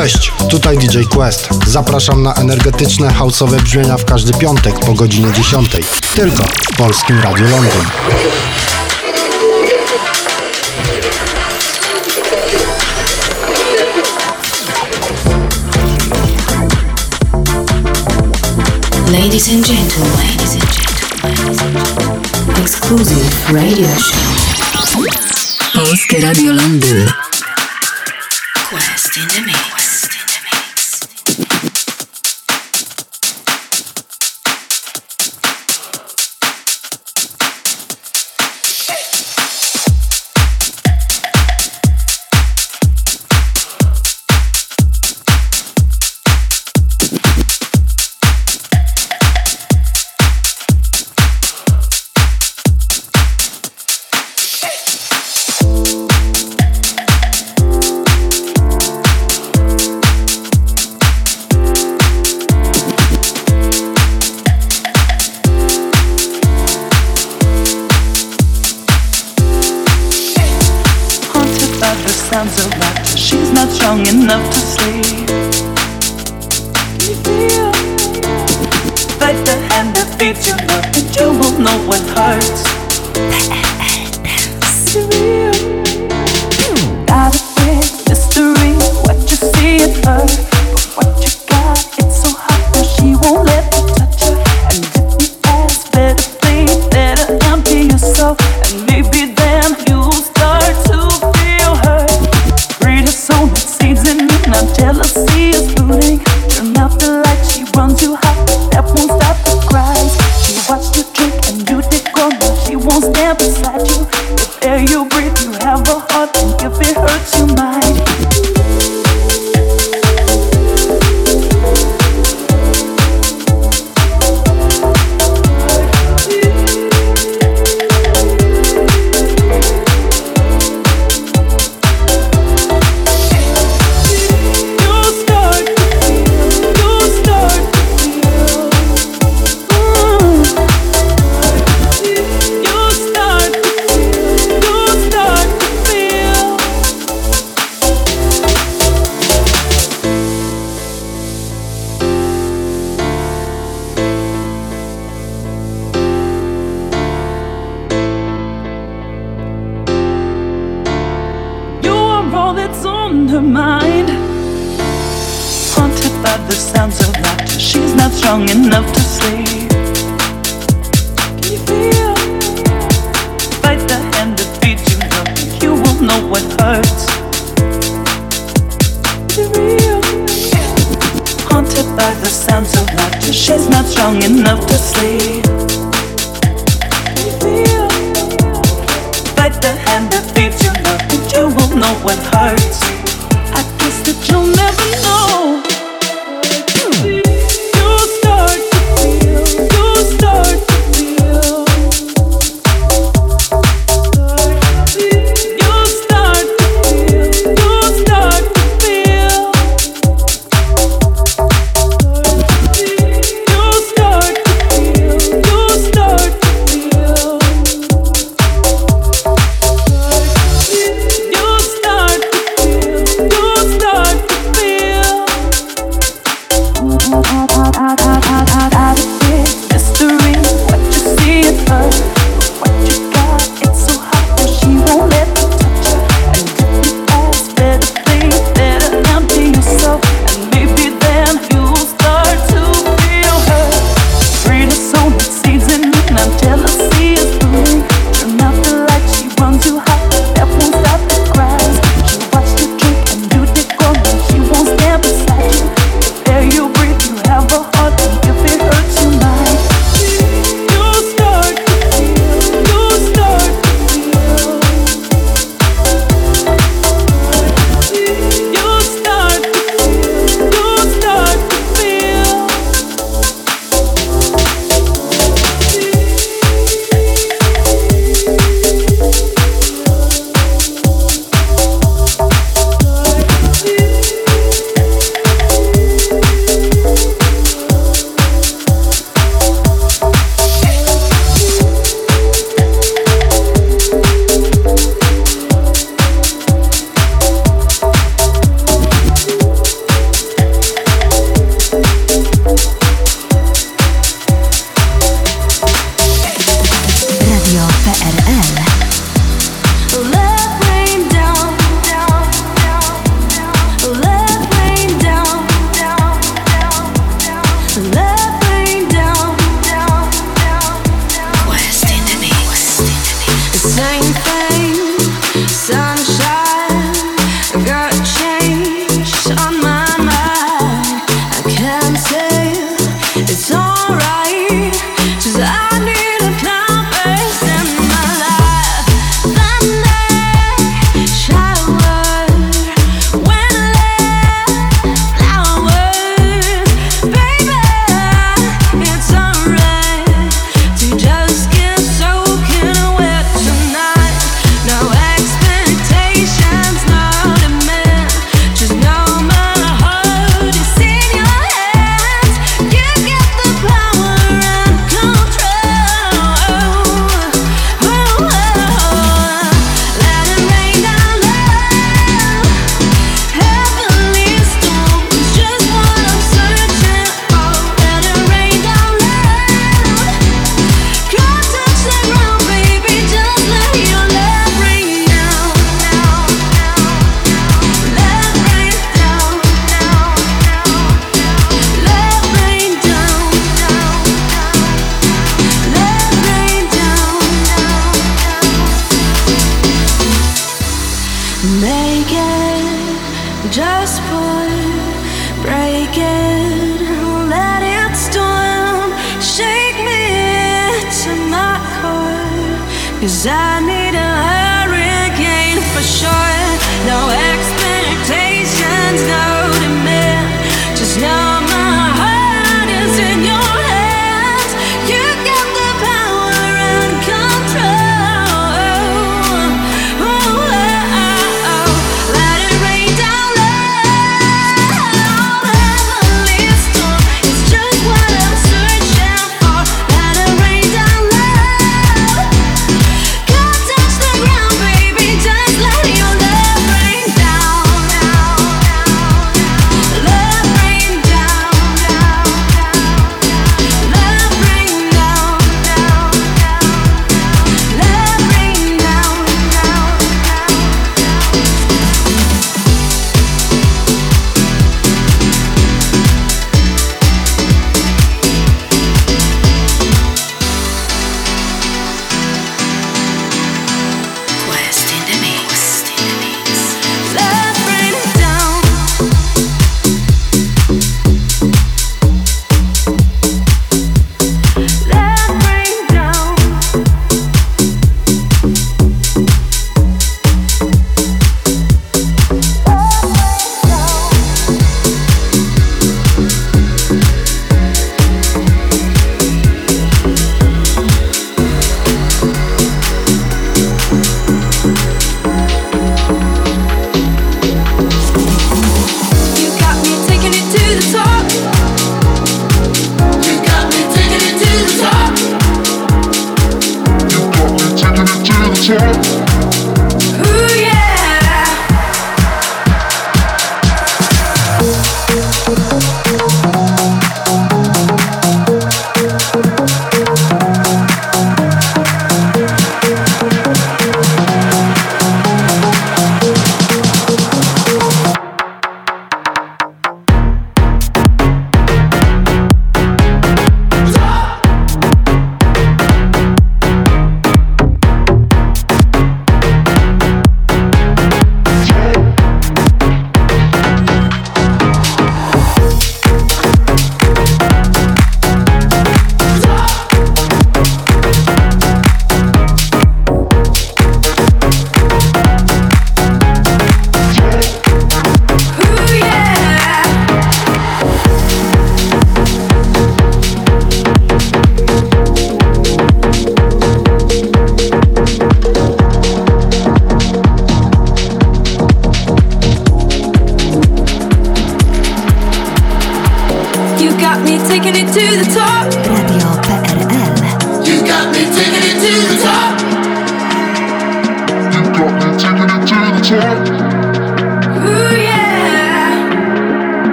Cześć, tutaj DJ Quest. Zapraszam na energetyczne houseowe brzmienia w każdy piątek po godzinie 10. Tylko w Polskim Radiu Londyn. Ladies and gentlemen, ladies and gentlemen, exclusive radio show. Polskie Radio Londyn.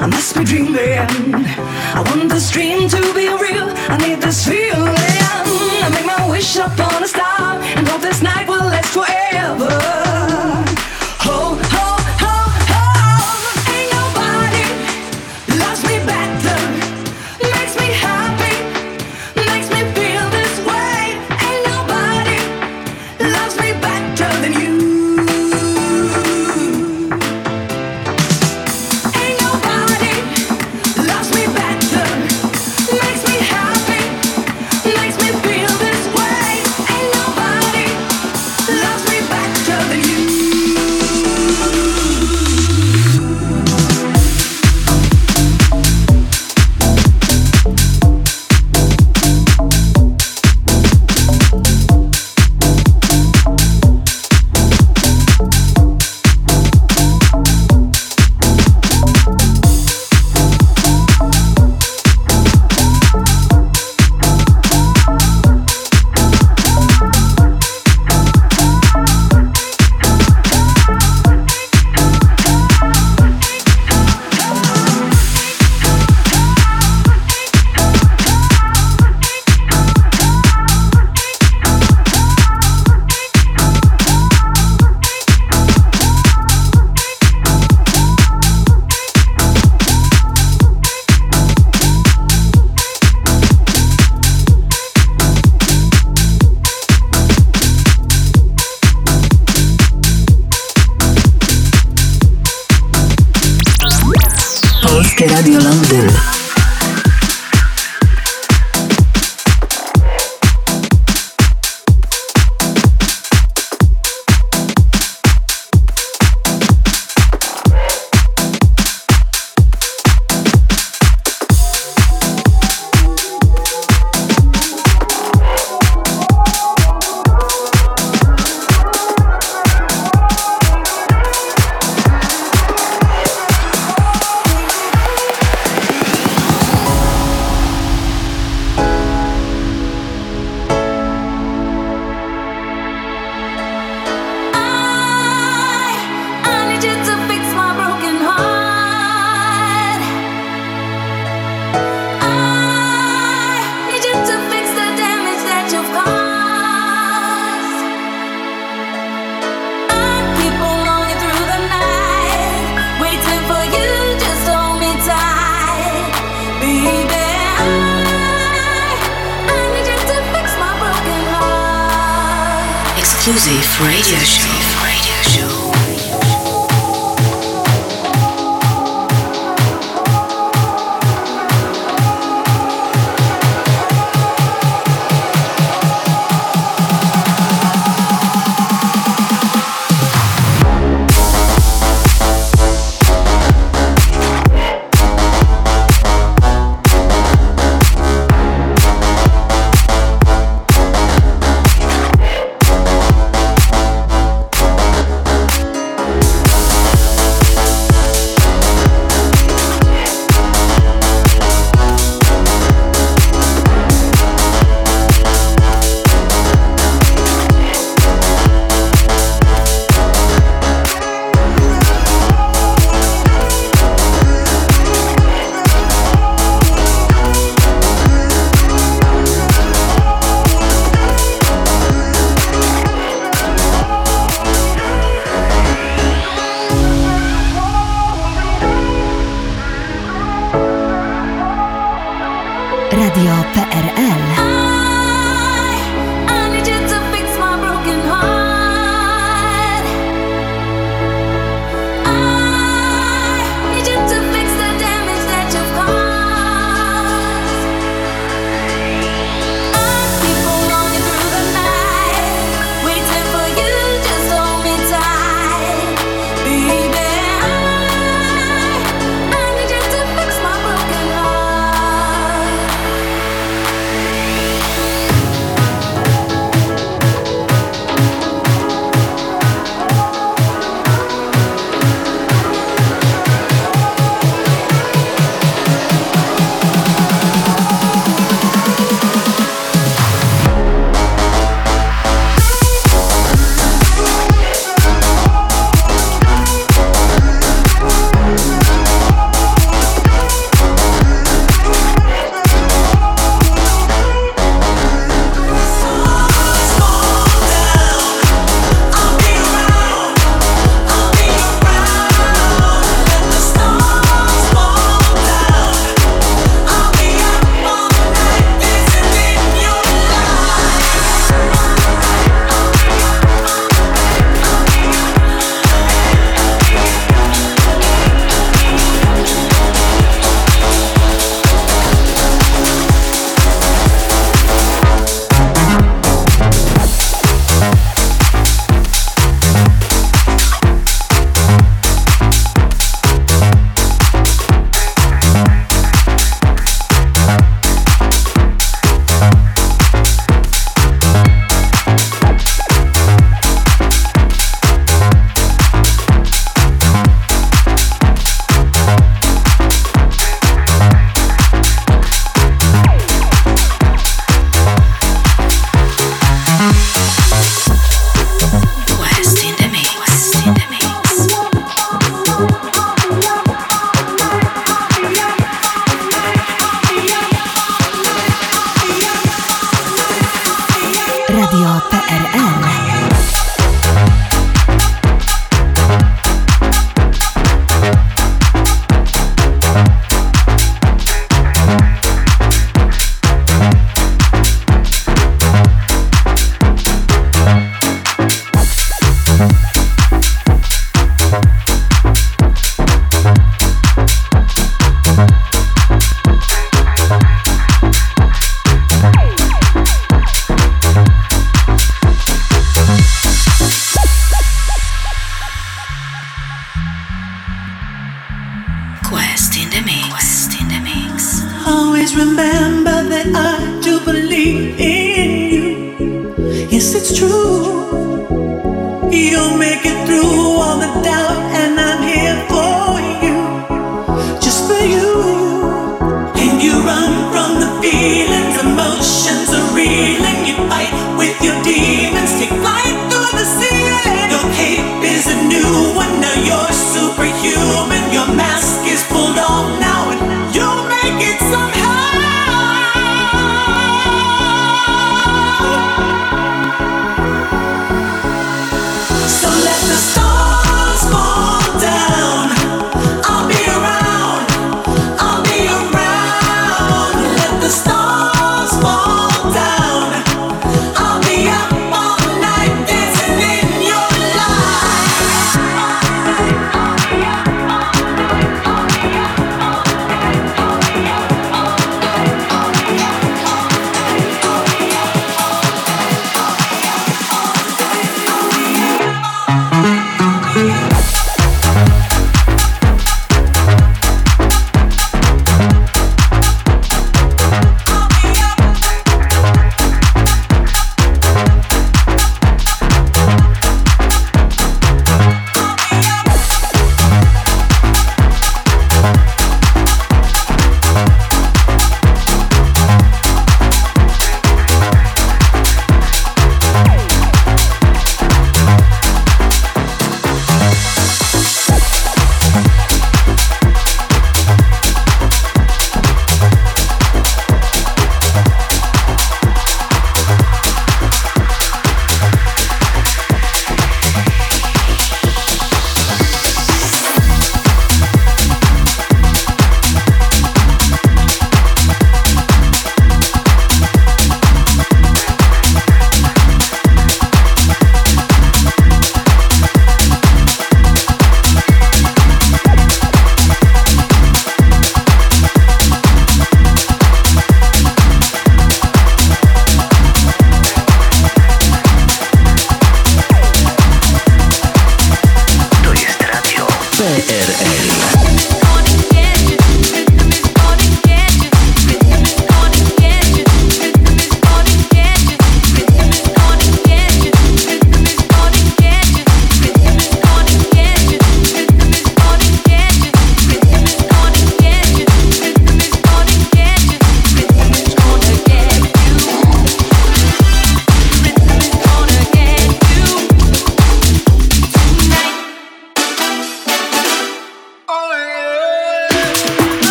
I must be dreaming. I want this dream to be real. I need this feeling. I make my wish upon a star, and hope this night will last forever.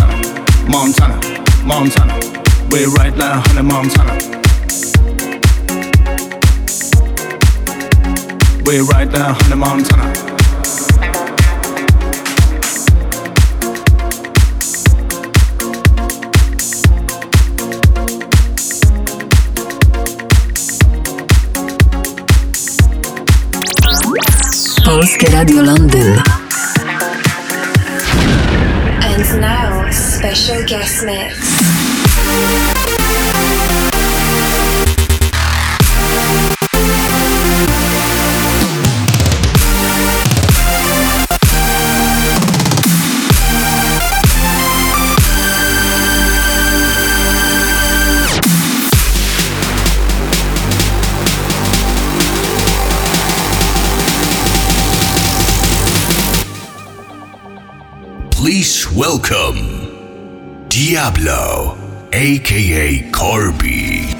Montana, Montana, Montana. We're right now in Montana. We're right now in Montana. Polskie Radio London now special guest mix. Welcome, Diabllo, aka Coorby.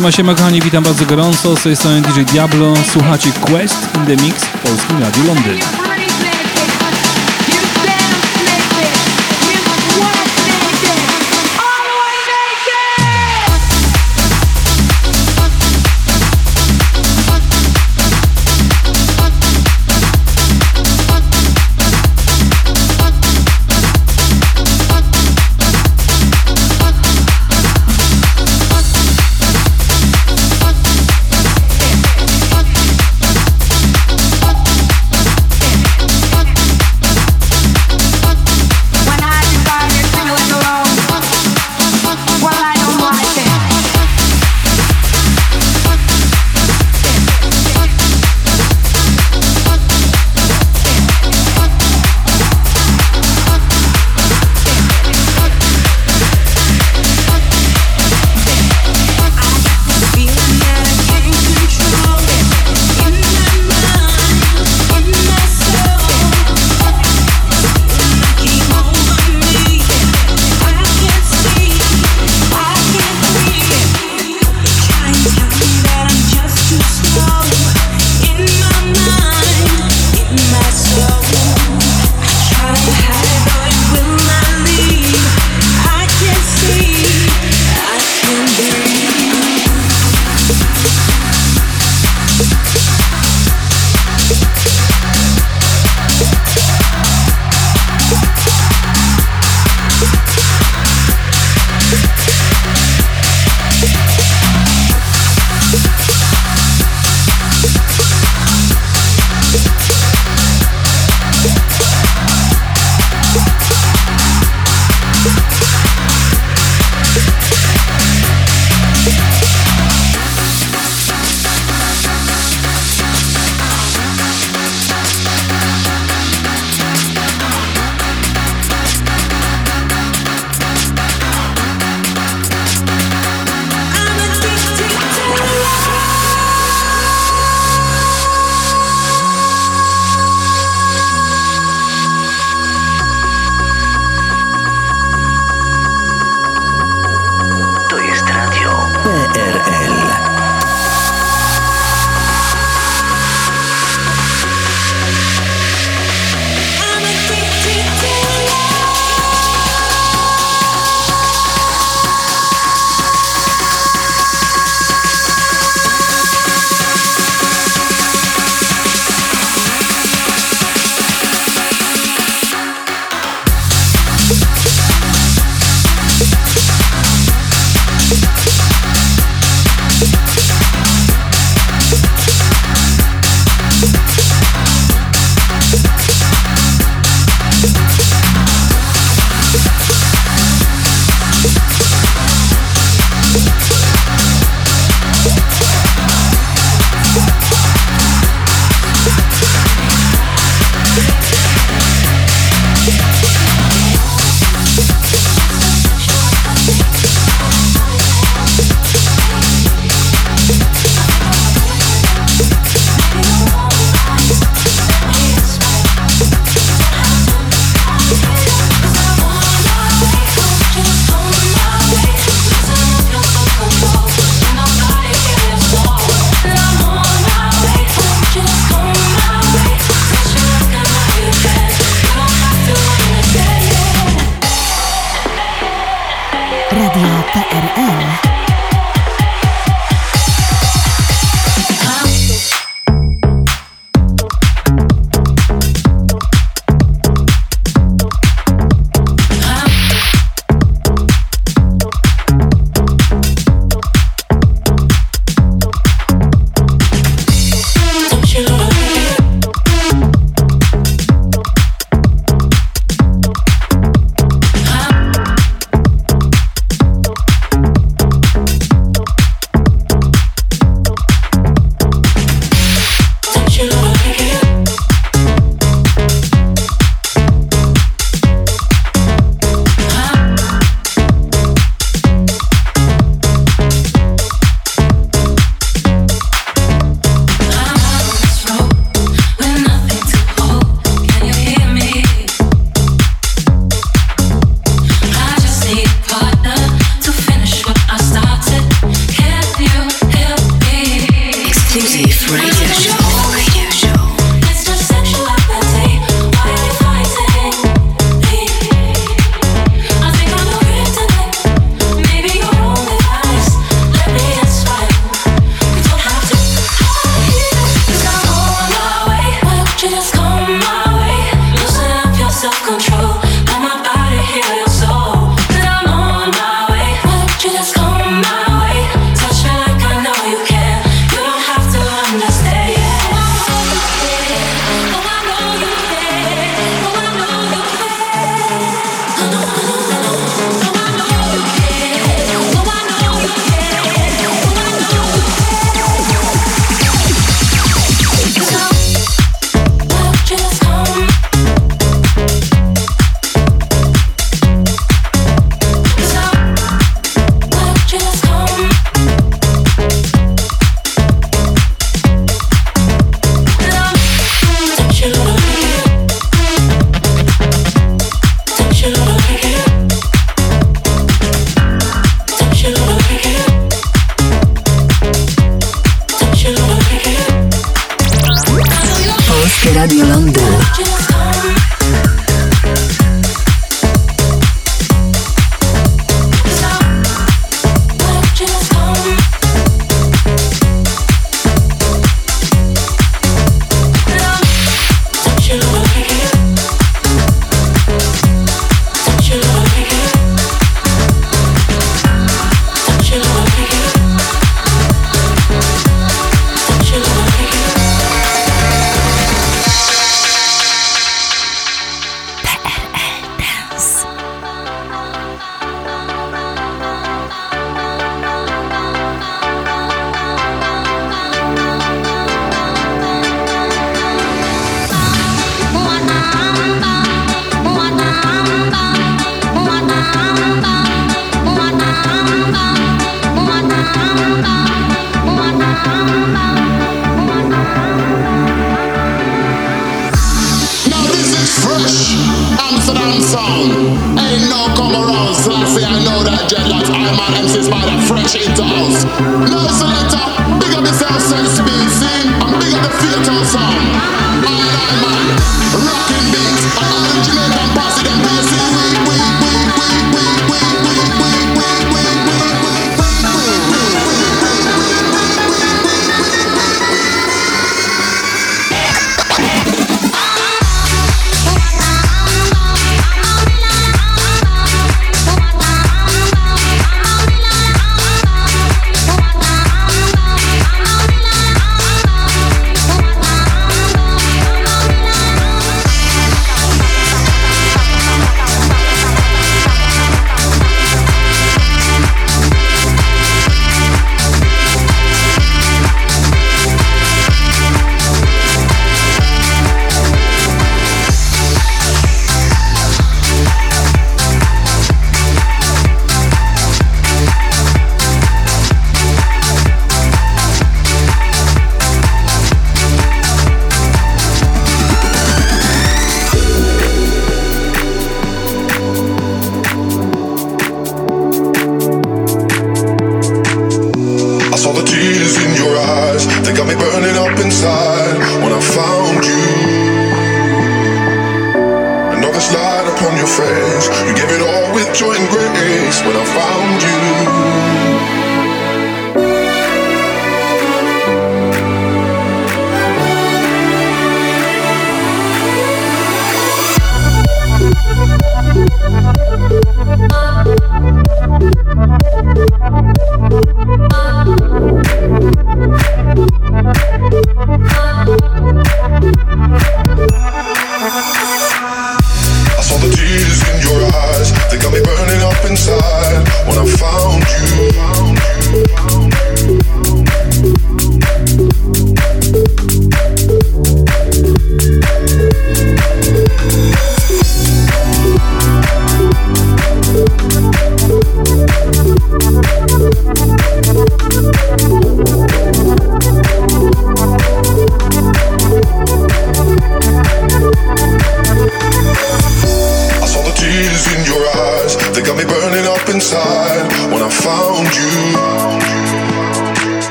Siema, siema kochani, witam bardzo gorąco, z tej strony DJ Diablo, słuchacie Quest in the Mix w Polskim Radiu Londyn.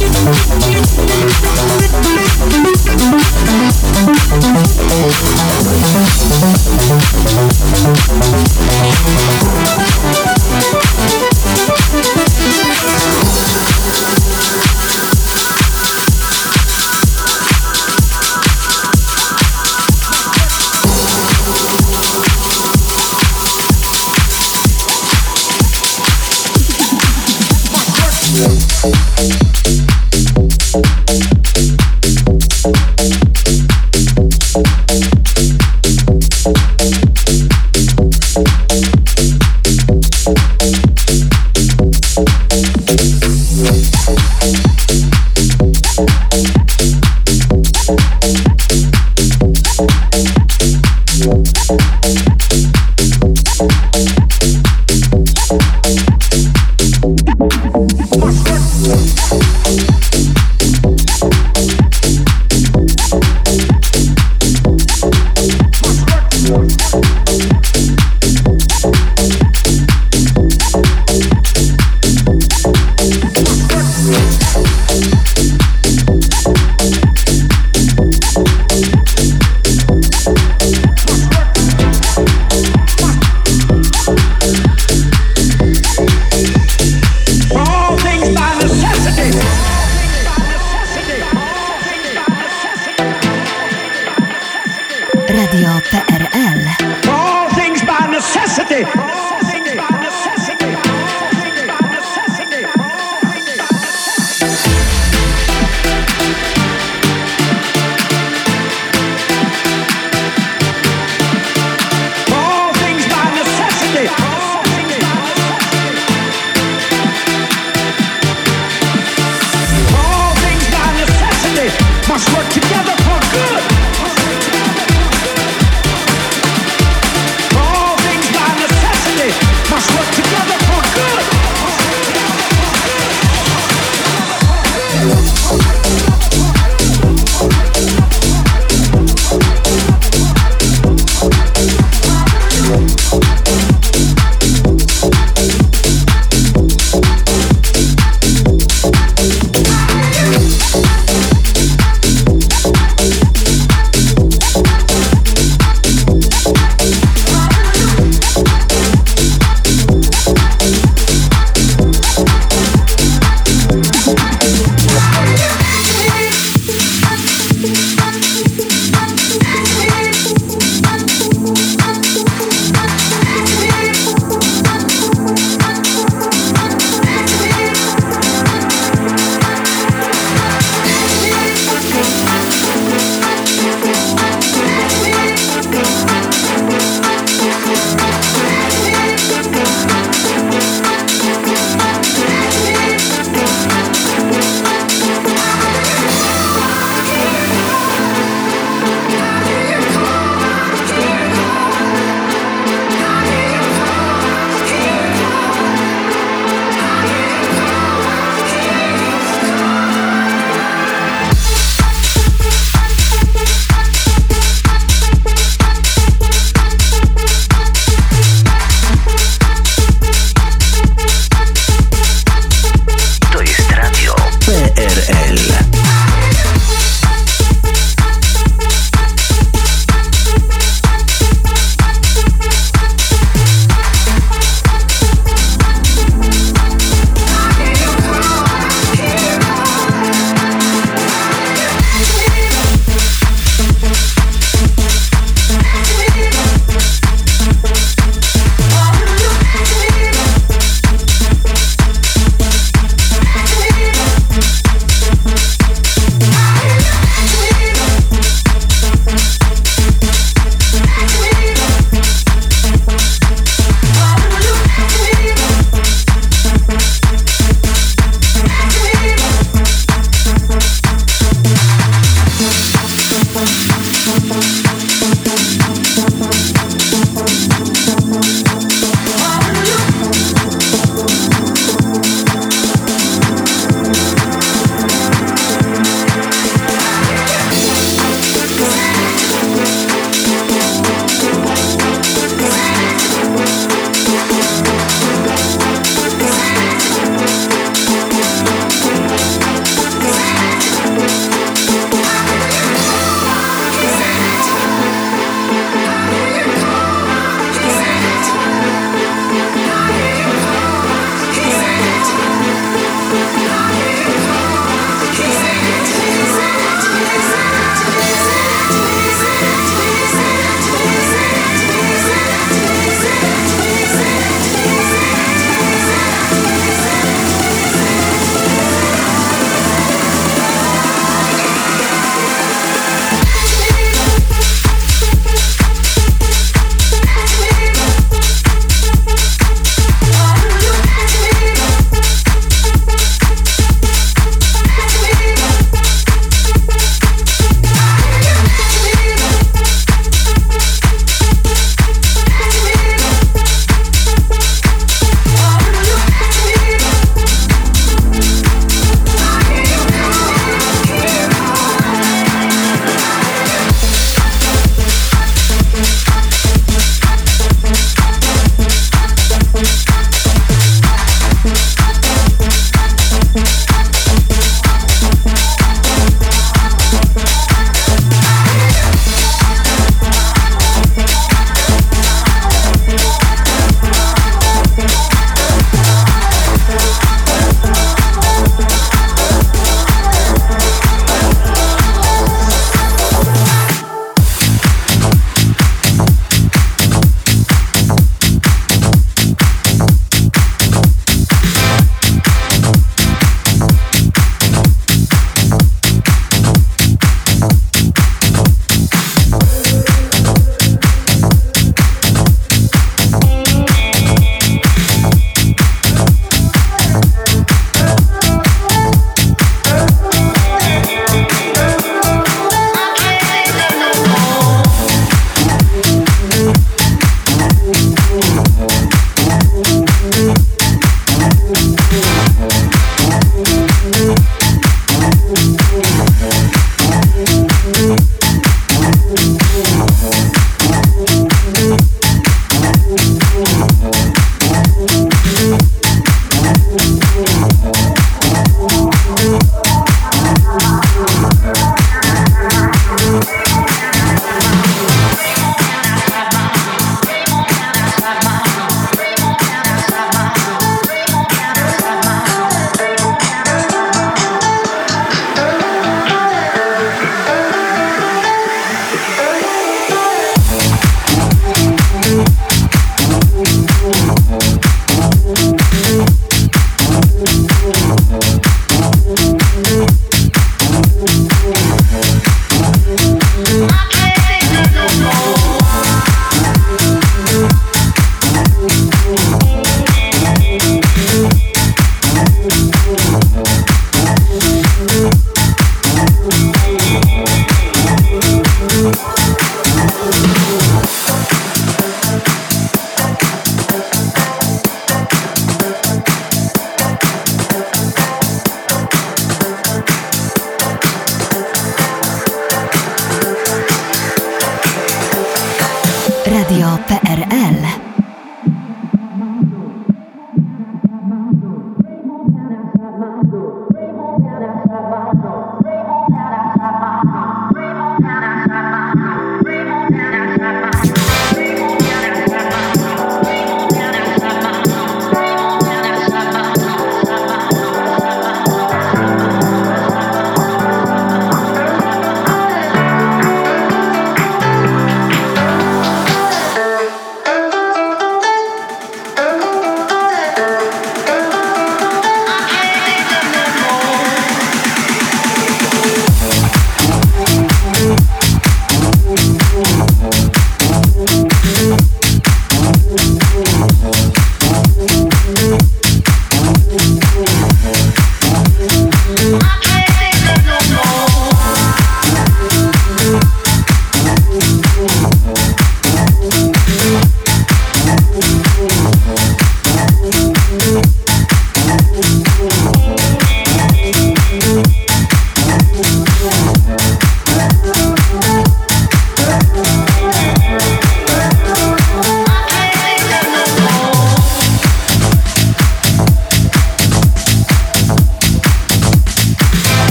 Must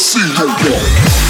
Yeah.